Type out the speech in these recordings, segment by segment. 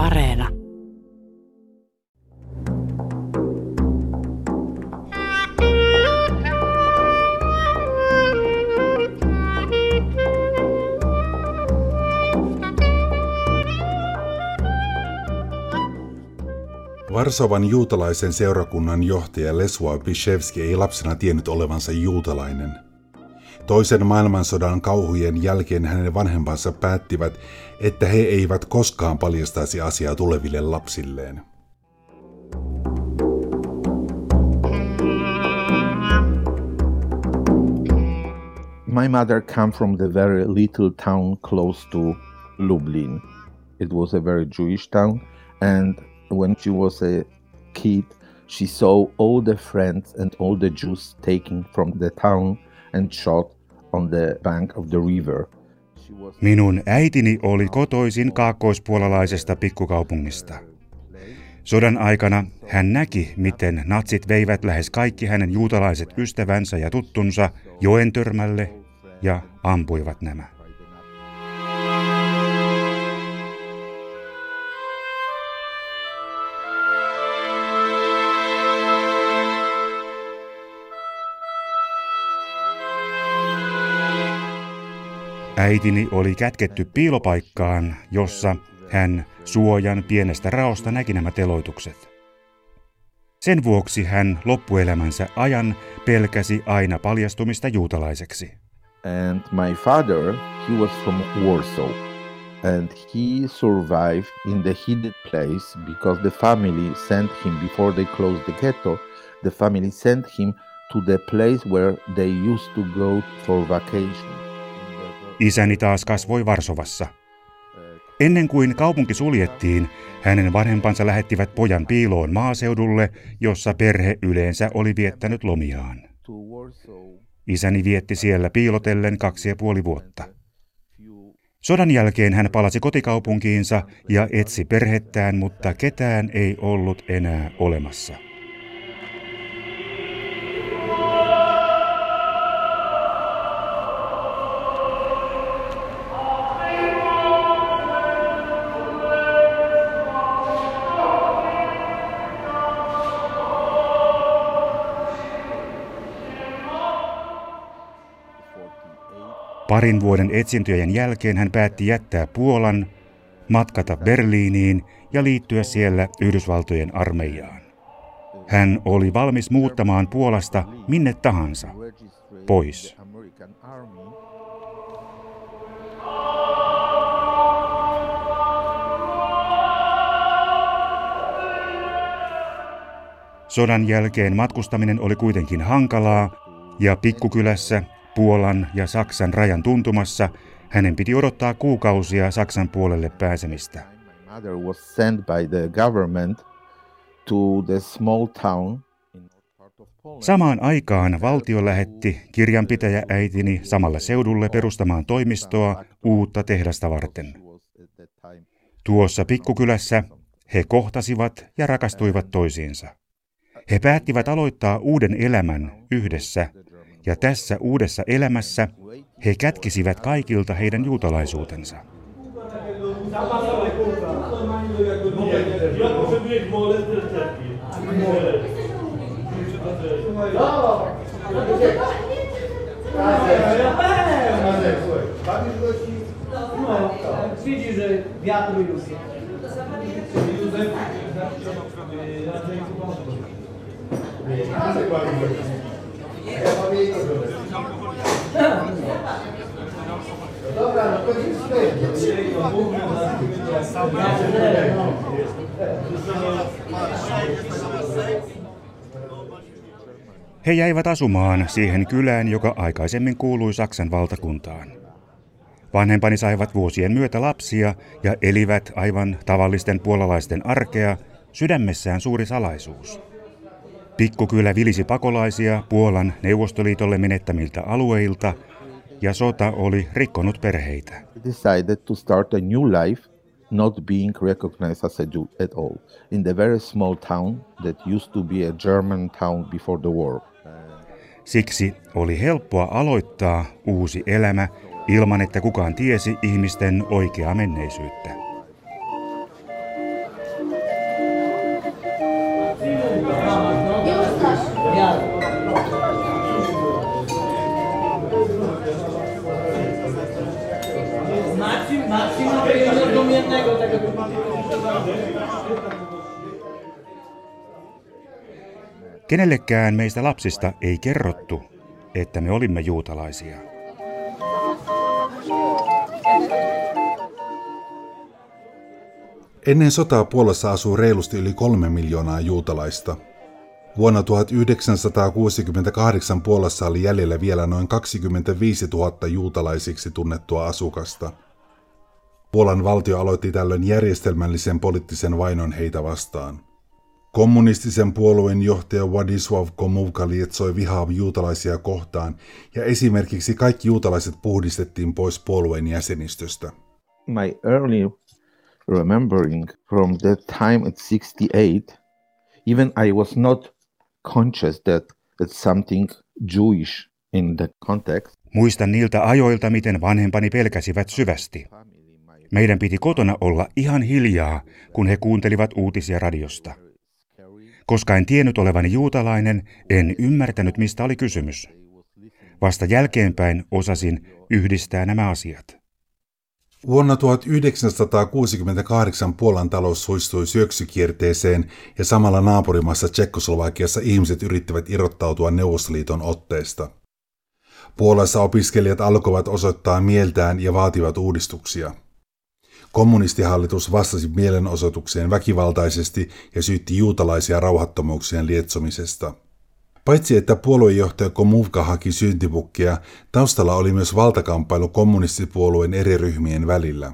Areena. Varsovan juutalaisen seurakunnan johtaja Lesua Bishevski ei lapsena tiennyt olevansa juutalainen. Toisen maailmansodan kauhujen jälkeen hänen vanhempansa päättivät, että he eivät koskaan paljastaisi asiaa tuleville lapsilleen. My mother came from the very little town close to Lublin. It was a very Jewish town and when she was a kid, she saw all the friends and all the Jews taken from the town and shot on the bank of the river. Minun äitini oli kotoisin kaakkoispuolalaisesta pikkukaupungista. Sodan aikana hän näki, miten natsit veivät lähes kaikki hänen juutalaiset ystävänsä ja tuttunsa joen törmälle ja ampuivat nämä. Äitini oli kätketty piilopaikkaan, jossa hän suojan pienestä raosta näki nämä teloitukset. Sen vuoksi hän loppuelämänsä ajan pelkäsi aina paljastumista juutalaiseksi. And my father, he was from Warsaw. And he survived in the hidden place because the family sent him before they closed the ghetto. The family sent him to the place where they used to go for vacation. Isäni taas kasvoi Varsovassa. Ennen kuin kaupunki suljettiin, hänen vanhempansa lähettivät pojan piiloon maaseudulle, jossa perhe yleensä oli viettänyt lomiaan. Isäni vietti siellä piilotellen kaksi ja puoli vuotta. Sodan jälkeen hän palasi kotikaupunkiinsa ja etsi perhettään, mutta ketään ei ollut enää olemassa. Parin vuoden etsintöjen jälkeen hän päätti jättää Puolan, matkata Berliiniin ja liittyä siellä Yhdysvaltojen armeijaan. Hän oli valmis muuttamaan Puolasta minne tahansa, pois. Sodan jälkeen matkustaminen oli kuitenkin hankalaa, ja pikkukylässä Puolan ja Saksan rajan tuntumassa hänen piti odottaa kuukausia Saksan puolelle pääsemistä. Samaan aikaan valtio lähetti kirjanpitäjä äitini samalle seudulle perustamaan toimistoa uutta tehdasta varten. Tuossa pikkukylässä he kohtasivat ja rakastuivat toisiinsa. He päättivät aloittaa uuden elämän yhdessä ja tässä uudessa elämässä he kätkisivät kaikilta heidän juutalaisuutensa. He jäivät asumaan siihen kylään, joka aikaisemmin kuului Saksan valtakuntaan. Vanhempani saivat vuosien myötä lapsia ja elivät aivan tavallisten puolalaisten arkea, sydämessään suuri salaisuus. Pikkukylä vilisi pakolaisia Puolan Neuvostoliitolle menettämiltä alueilta ja sota oli rikkonut perheitä. Decided to start a new life not being recognized as a Jew at all in the very small town that used to be a German town before the war. Siksi oli helppoa aloittaa uusi elämä ilman, että kukaan tiesi ihmisten oikeaa menneisyyttä. Kenellekään meistä lapsista ei kerrottu, että me olimme juutalaisia. Ennen sotaa Puolassa asuu reilusti yli kolme miljoonaa juutalaista. Vuonna 1968 Puolassa oli jäljellä vielä noin 25 000 juutalaisiksi tunnettua asukasta. Puolan valtio aloitti tällöin järjestelmällisen poliittisen vainon heitä vastaan. Kommunistisen puolueen johtaja Władysław Gomułka lietsoi vihaa juutalaisia kohtaan ja esimerkiksi kaikki juutalaiset puhdistettiin pois puolueen jäsenistöstä. My early remembering from that time at 68, even I was not conscious that it's something Jewish in the context. Muistan niiltä ajoilta, miten vanhempani pelkäsivät syvästi. Meidän piti kotona olla ihan hiljaa, kun he kuuntelivat uutisia radiosta. Koska en tiennyt olevani juutalainen, en ymmärtänyt, mistä oli kysymys. Vasta jälkeenpäin osasin yhdistää nämä asiat. Vuonna 1968 Puolan talous suistui syöksykierteeseen ja samalla naapurimassa Tsekkoslovakiassa ihmiset yrittivät irrottautua Neuvostoliiton otteesta. Puolassa opiskelijat alkoivat osoittaa mieltään ja vaativat uudistuksia. Kommunistihallitus vastasi mielenosoitukseen väkivaltaisesti ja syytti juutalaisia rauhattomuuksien lietsomisesta. Paitsi että puoluejohtaja Komuvka haki syntipukkia, taustalla oli myös valtakamppailu kommunistipuolueen eri ryhmien välillä.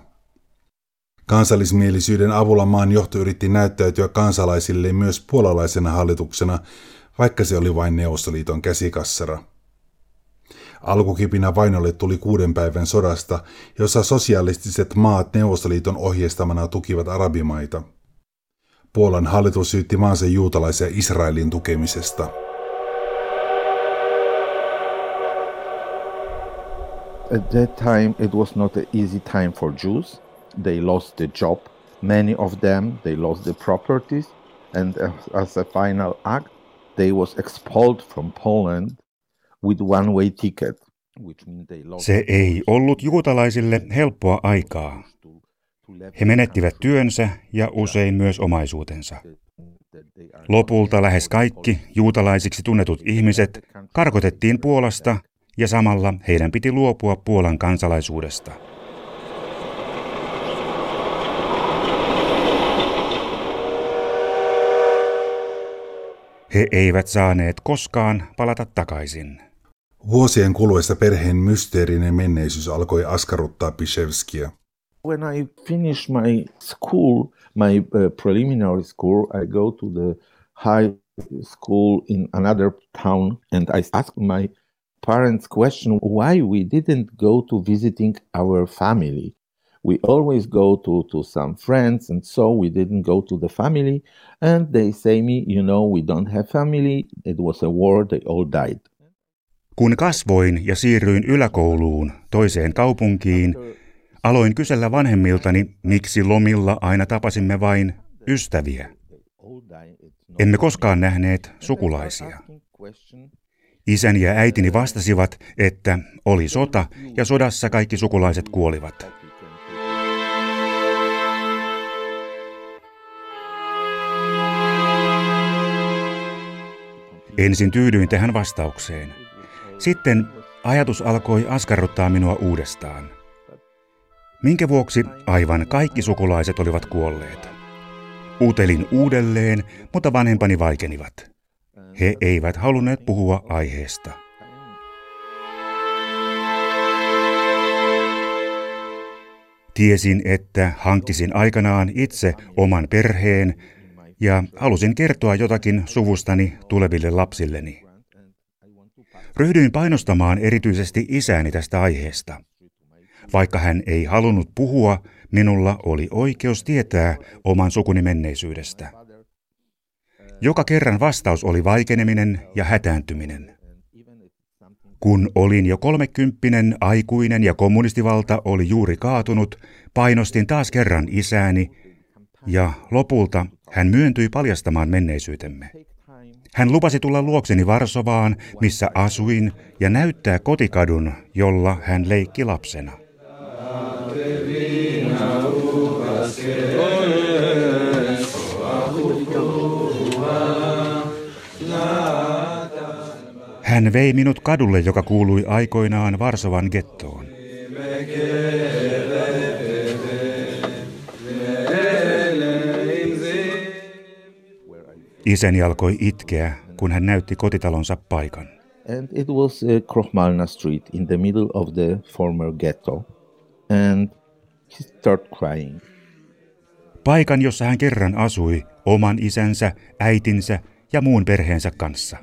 Kansallismielisyyden avulla maan johto yritti näyttäytyä kansalaisille myös puolalaisena hallituksena, vaikka se oli vain Neuvostoliiton käsikassara. Alkukipinä vainolle tuli kuuden päivän sodasta, jossa sosialistiset maat Neuvostoliiton ohjeistamana tukivat arabimaita. Puolan hallitus syytti maansa juutalaisia Israelin tukemisesta. At that time, it was not an easy time for Jews. They lost the job, many of them. They lost the properties, and as, a final act, they was expelled from Poland with ticket. Se ei ollut juutalaisille helppoa aikaa. He menettivät työnsä ja usein myös omaisuutensa. Lopulta lähes kaikki juutalaisiksi tunnetut ihmiset karkotettiin Puolasta ja samalla heidän piti luopua Puolan kansalaisuudesta. He eivät saaneet koskaan palata takaisin. Vuosien kuluessa perheen mysteerinen menneisyys alkoi askarruttaa Pishevskia. When I finish my school, my uh, preliminary school, I go to the high school in another town, and I ask my parents question why we didn't go to visiting our family. We always go to, to some friends, and so we didn't go to the family. And they say me, you know, we don't have family. It was a war. They all died. Kun kasvoin ja siirryin yläkouluun toiseen kaupunkiin, aloin kysellä vanhemmiltani, miksi lomilla aina tapasimme vain ystäviä. Emme koskaan nähneet sukulaisia. Isäni ja äitini vastasivat, että oli sota ja sodassa kaikki sukulaiset kuolivat. Ensin tyydyin tähän vastaukseen. Sitten ajatus alkoi askarruttaa minua uudestaan. Minkä vuoksi aivan kaikki sukulaiset olivat kuolleet? Uutelin uudelleen, mutta vanhempani vaikenivat. He eivät halunneet puhua aiheesta. Tiesin, että hankkisin aikanaan itse oman perheen ja halusin kertoa jotakin suvustani tuleville lapsilleni. Ryhdyin painostamaan erityisesti isääni tästä aiheesta. Vaikka hän ei halunnut puhua, minulla oli oikeus tietää oman sukuni menneisyydestä. Joka kerran vastaus oli vaikeneminen ja hätääntyminen. Kun olin jo kolmekymppinen, aikuinen ja kommunistivalta oli juuri kaatunut, painostin taas kerran isääni, ja lopulta hän myöntyi paljastamaan menneisyytemme. Hän lupasi tulla luokseni Varsovaan, missä asuin, ja näyttää kotikadun, jolla hän leikki lapsena. Hän vei minut kadulle, joka kuului aikoinaan Varsovan gettoon. Isäni alkoi itkeä, kun hän näytti kotitalonsa paikan. And it was uh, Krochmalna Street in the middle of the former ghetto. And he started crying. Paikan, jossa hän kerran asui oman isänsä, äitinsä ja muun perheensä kanssa.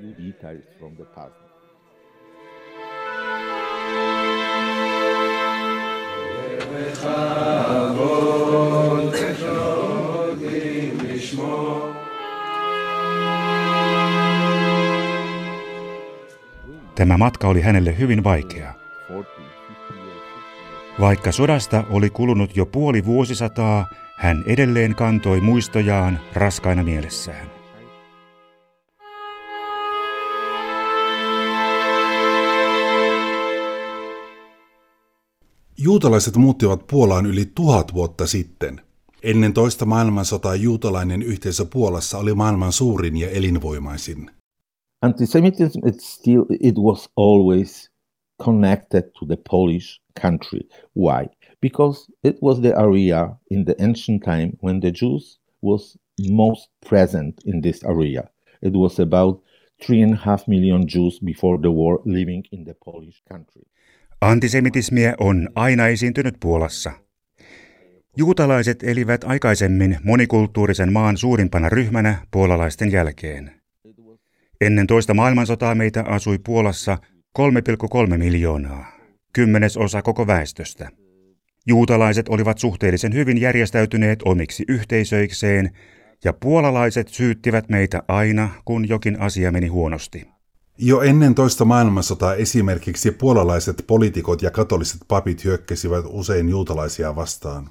The Tämä matka oli hänelle hyvin vaikea. 40, 50 years. Vaikka sodasta oli kulunut jo puoli vuosisataa, hän edelleen kantoi muistojaan raskaina mielessään. Juutalaiset muuttivat Puolaan yli tuhat vuotta sitten. Ennen toista maailmansotaa juutalainen yhteisö Puolassa oli maailman suurin ja elinvoimaisin. Anti-Semitism, it still it was always connected to the Polish country. Why? Because it was the area in the ancient time when the Jews was most present in this area. It was about three and a half million Jews before the war living in the Polish country. Antisemitismiä on aina esiintynyt Puolassa. Juutalaiset elivät aikaisemmin monikulttuurisen maan suurimpana ryhmänä puolalaisten jälkeen. Ennen toista maailmansotaa meitä asui Puolassa 3,3 miljoonaa, kymmenesosa koko väestöstä. Juutalaiset olivat suhteellisen hyvin järjestäytyneet omiksi yhteisöikseen, ja puolalaiset syyttivät meitä aina, kun jokin asia meni huonosti. Jo ennen toista maailmansotaa esimerkiksi puolalaiset poliitikot ja katoliset papit hyökkäsivät usein juutalaisia vastaan.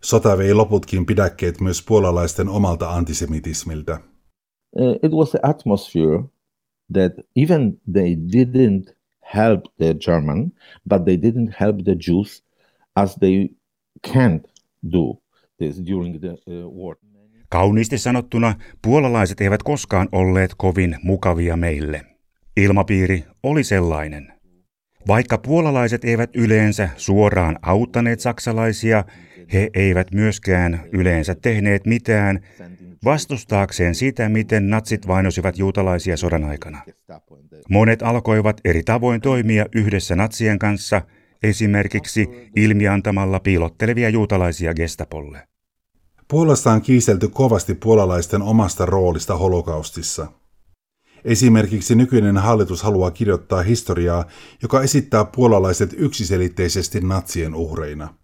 Sota vei loputkin pidäkkeet myös puolalaisten omalta antisemitismiltä. Uh, it was the atmosphere that even they didn't help the German, but they didn't help the Jews as they can't do this during the uh, war. Kauniisti sanottuna, puolalaiset eivät koskaan olleet kovin mukavia meille. Ilmapiiri oli sellainen. Vaikka puolalaiset eivät yleensä suoraan auttaneet saksalaisia, he eivät myöskään yleensä tehneet mitään vastustaakseen sitä, miten natsit vainosivat juutalaisia sodan aikana. Monet alkoivat eri tavoin toimia yhdessä natsien kanssa, esimerkiksi ilmiantamalla piilottelevia juutalaisia gestapolle. Puolassa on kiistelty kovasti puolalaisten omasta roolista holokaustissa. Esimerkiksi nykyinen hallitus haluaa kirjoittaa historiaa, joka esittää puolalaiset yksiselitteisesti natsien uhreina.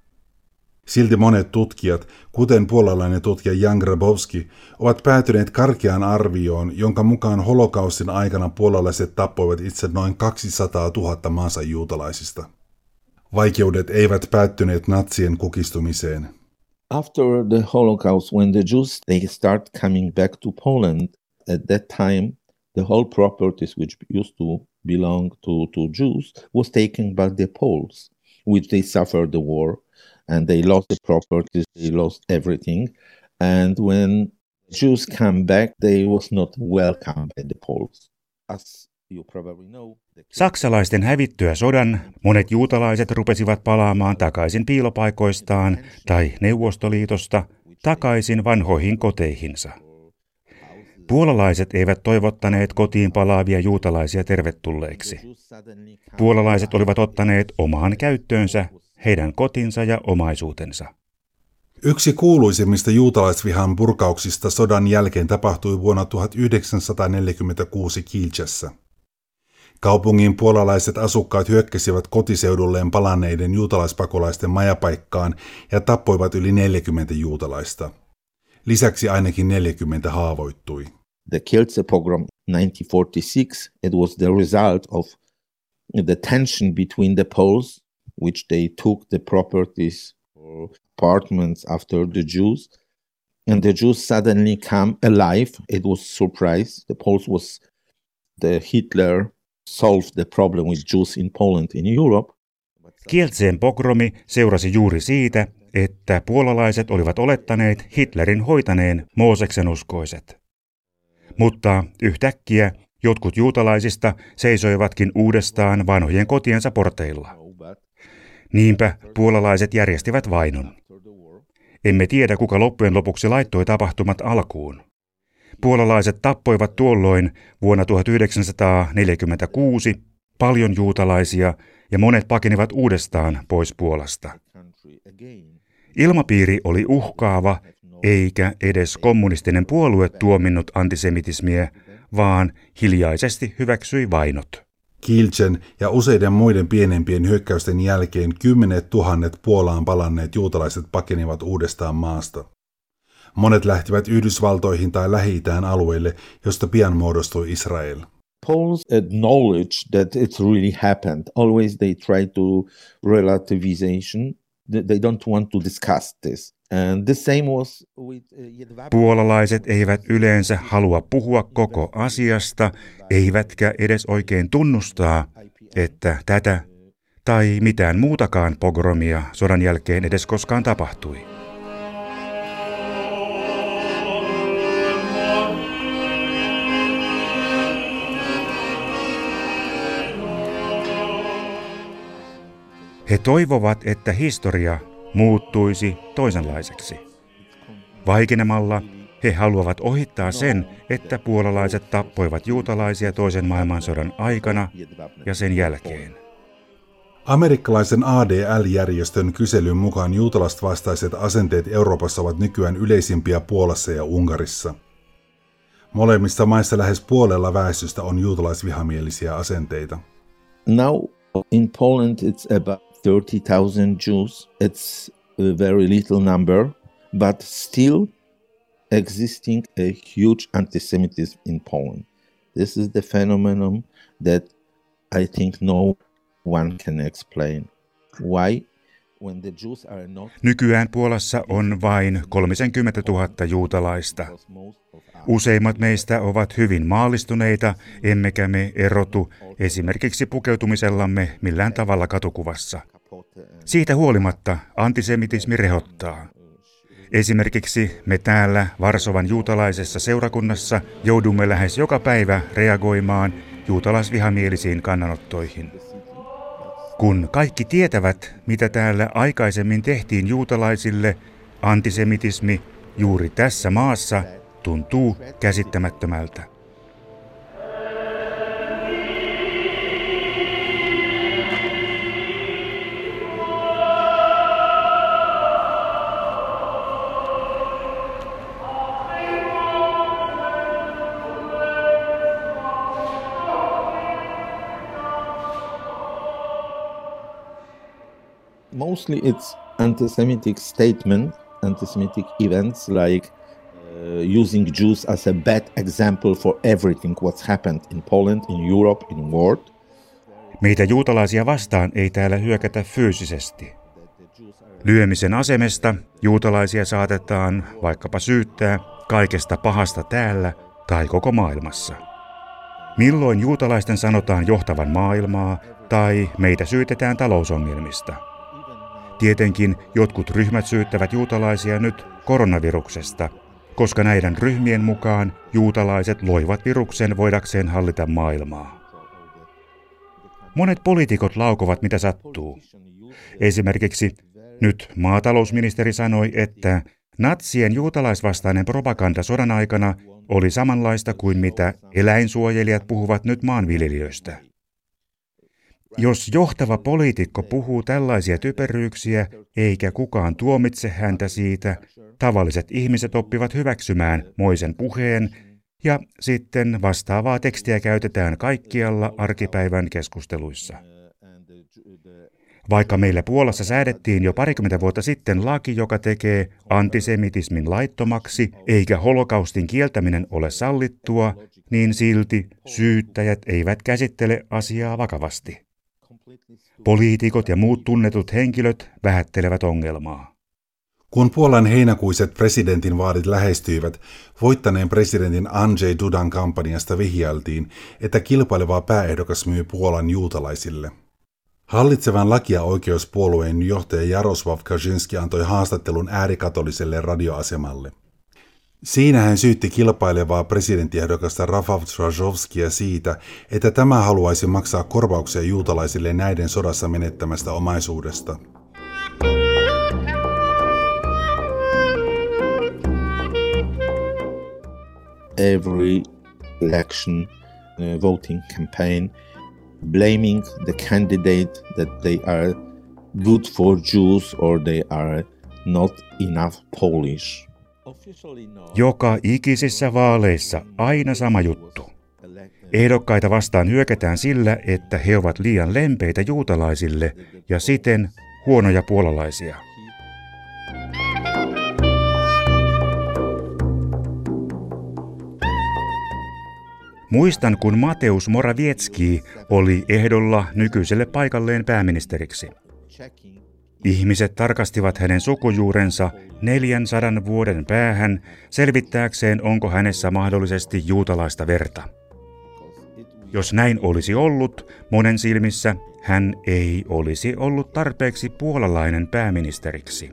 Silti monet tutkijat, kuten puolalainen tutkija Jan Grabowski, ovat päätyneet karkeaan arvioon, jonka mukaan holokaustin aikana puolalaiset tappoivat itse noin 200 000 maansa juutalaisista. Vaikeudet eivät päättyneet natsien kukistumiseen. After the Holocaust, when the Jews they start coming back to Poland, at that time the whole properties which used to belong to, to Jews was taken by the Poles, which they suffered the war and they lost the properties, they lost everything. And when Jews come back, they was not welcome by the Poles. As you probably know, the Saksalaisten hävittyä sodan monet juutalaiset rupesivat palaamaan takaisin piilopaikoistaan tai Neuvostoliitosta takaisin vanhoihin koteihinsa. Puolalaiset eivät toivottaneet kotiin palaavia juutalaisia tervetulleiksi. Puolalaiset olivat ottaneet omaan käyttöönsä heidän kotinsa ja omaisuutensa. Yksi kuuluisimmista juutalaisvihan purkauksista sodan jälkeen tapahtui vuonna 1946 Kielchessä. Kaupungin puolalaiset asukkaat hyökkäsivät kotiseudulleen palanneiden juutalaispakolaisten majapaikkaan ja tappoivat yli 40 juutalaista. Lisäksi ainakin 40 haavoittui. The Kielce pogrom 1946 it was the result of the tension between the Poles which they took the properties or apartments after the Jews and the Jews suddenly come alive. It was surprise. The Poles was the Hitler solved the problem with Jews in Poland in Europe. Kieltseen pogromi seurasi juuri siitä, että puolalaiset olivat olettaneet Hitlerin hoitaneen Mooseksen uskoiset. Mutta yhtäkkiä jotkut juutalaisista seisoivatkin uudestaan vanhojen kotiensa porteilla. Niinpä puolalaiset järjestivät vainon. Emme tiedä, kuka loppujen lopuksi laittoi tapahtumat alkuun. Puolalaiset tappoivat tuolloin vuonna 1946 paljon juutalaisia ja monet pakenivat uudestaan pois Puolasta. Ilmapiiri oli uhkaava, eikä edes kommunistinen puolue tuominnut antisemitismiä, vaan hiljaisesti hyväksyi vainot. Kilchen ja useiden muiden pienempien hyökkäysten jälkeen kymmenet tuhannet Puolaan palanneet juutalaiset pakenivat uudestaan maasta. Monet lähtivät Yhdysvaltoihin tai lähi alueille, josta pian muodostui Israel. Poles acknowledge that it really happened. Always they try to relativization. They don't want to discuss this. And the same was with uh, Puolalaiset eivät yleensä halua puhua koko asiasta, eivätkä edes oikein tunnustaa, että tätä tai mitään muutakaan pogromia sodan jälkeen edes koskaan tapahtui. He toivovat, että historia muuttuisi toisenlaiseksi. Vaikenemalla he haluavat ohittaa sen, että puolalaiset tappoivat juutalaisia toisen maailmansodan aikana ja sen jälkeen. Amerikkalaisen ADL-järjestön kyselyn mukaan juutalaisvastaiset asenteet Euroopassa ovat nykyään yleisimpiä Puolassa ja Unkarissa. Molemmissa maissa lähes puolella väestöstä on juutalaisvihamielisiä asenteita. Now in Poland it's about 30,000 Jews. It's a very little number, but still existing a huge anti-Semitism in Poland. This is the phenomenon that I think no one can explain. Why? Nykyään Puolassa on vain 30 000 juutalaista. Useimmat meistä ovat hyvin maallistuneita, emmekä me erotu esimerkiksi pukeutumisellamme millään tavalla katukuvassa. Siitä huolimatta antisemitismi rehottaa. Esimerkiksi me täällä Varsovan juutalaisessa seurakunnassa joudumme lähes joka päivä reagoimaan juutalaisvihamielisiin kannanottoihin. Kun kaikki tietävät, mitä täällä aikaisemmin tehtiin juutalaisille, antisemitismi juuri tässä maassa tuntuu käsittämättömältä. Mostly it's anti-Semitic statement, anti-Semitic events like uh, using Jews as a bad example for everything what's happened in Poland, in Europe, in world. Meitä juutalaisia vastaan ei täällä hyökätä fyysisesti. Lyömisen asemesta juutalaisia saatetaan vaikkapa syyttää kaikesta pahasta täällä tai koko maailmassa. Milloin juutalaisten sanotaan johtavan maailmaa tai meitä syytetään talousongelmista – Tietenkin jotkut ryhmät syyttävät juutalaisia nyt koronaviruksesta, koska näiden ryhmien mukaan juutalaiset loivat viruksen voidakseen hallita maailmaa. Monet poliitikot laukovat mitä sattuu. Esimerkiksi nyt maatalousministeri sanoi, että natsien juutalaisvastainen propaganda sodan aikana oli samanlaista kuin mitä eläinsuojelijat puhuvat nyt maanviljelijöistä. Jos johtava poliitikko puhuu tällaisia typeryyksiä, eikä kukaan tuomitse häntä siitä, tavalliset ihmiset oppivat hyväksymään moisen puheen, ja sitten vastaavaa tekstiä käytetään kaikkialla arkipäivän keskusteluissa. Vaikka meillä Puolassa säädettiin jo parikymmentä vuotta sitten laki, joka tekee antisemitismin laittomaksi, eikä holokaustin kieltäminen ole sallittua, niin silti syyttäjät eivät käsittele asiaa vakavasti. Poliitikot ja muut tunnetut henkilöt vähättelevät ongelmaa. Kun Puolan heinäkuiset presidentin vaadit lähestyivät, voittaneen presidentin Andrzej Dudan kampanjasta vihjailtiin, että kilpaileva pääehdokas myy Puolan juutalaisille. Hallitsevan lakia oikeuspuolueen johtaja Jaroslav Kaczynski antoi haastattelun äärikatoliselle radioasemalle. Siinä hän syytti kilpailevaa presidenttiehdokasta Rafał Trzaskowskia siitä, että tämä haluaisi maksaa korvauksia juutalaisille näiden sodassa menettämästä omaisuudesta. every election uh, voting campaign blaming the candidate that they are good for Jews or they are not enough Polish. Joka ikisissä vaaleissa aina sama juttu. Ehdokkaita vastaan hyökätään sillä, että he ovat liian lempeitä juutalaisille ja siten huonoja puolalaisia. Muistan, kun Mateus Moravietski oli ehdolla nykyiselle paikalleen pääministeriksi. Ihmiset tarkastivat hänen sukujuurensa 400 vuoden päähän selvittääkseen, onko hänessä mahdollisesti juutalaista verta. Jos näin olisi ollut, monen silmissä hän ei olisi ollut tarpeeksi puolalainen pääministeriksi.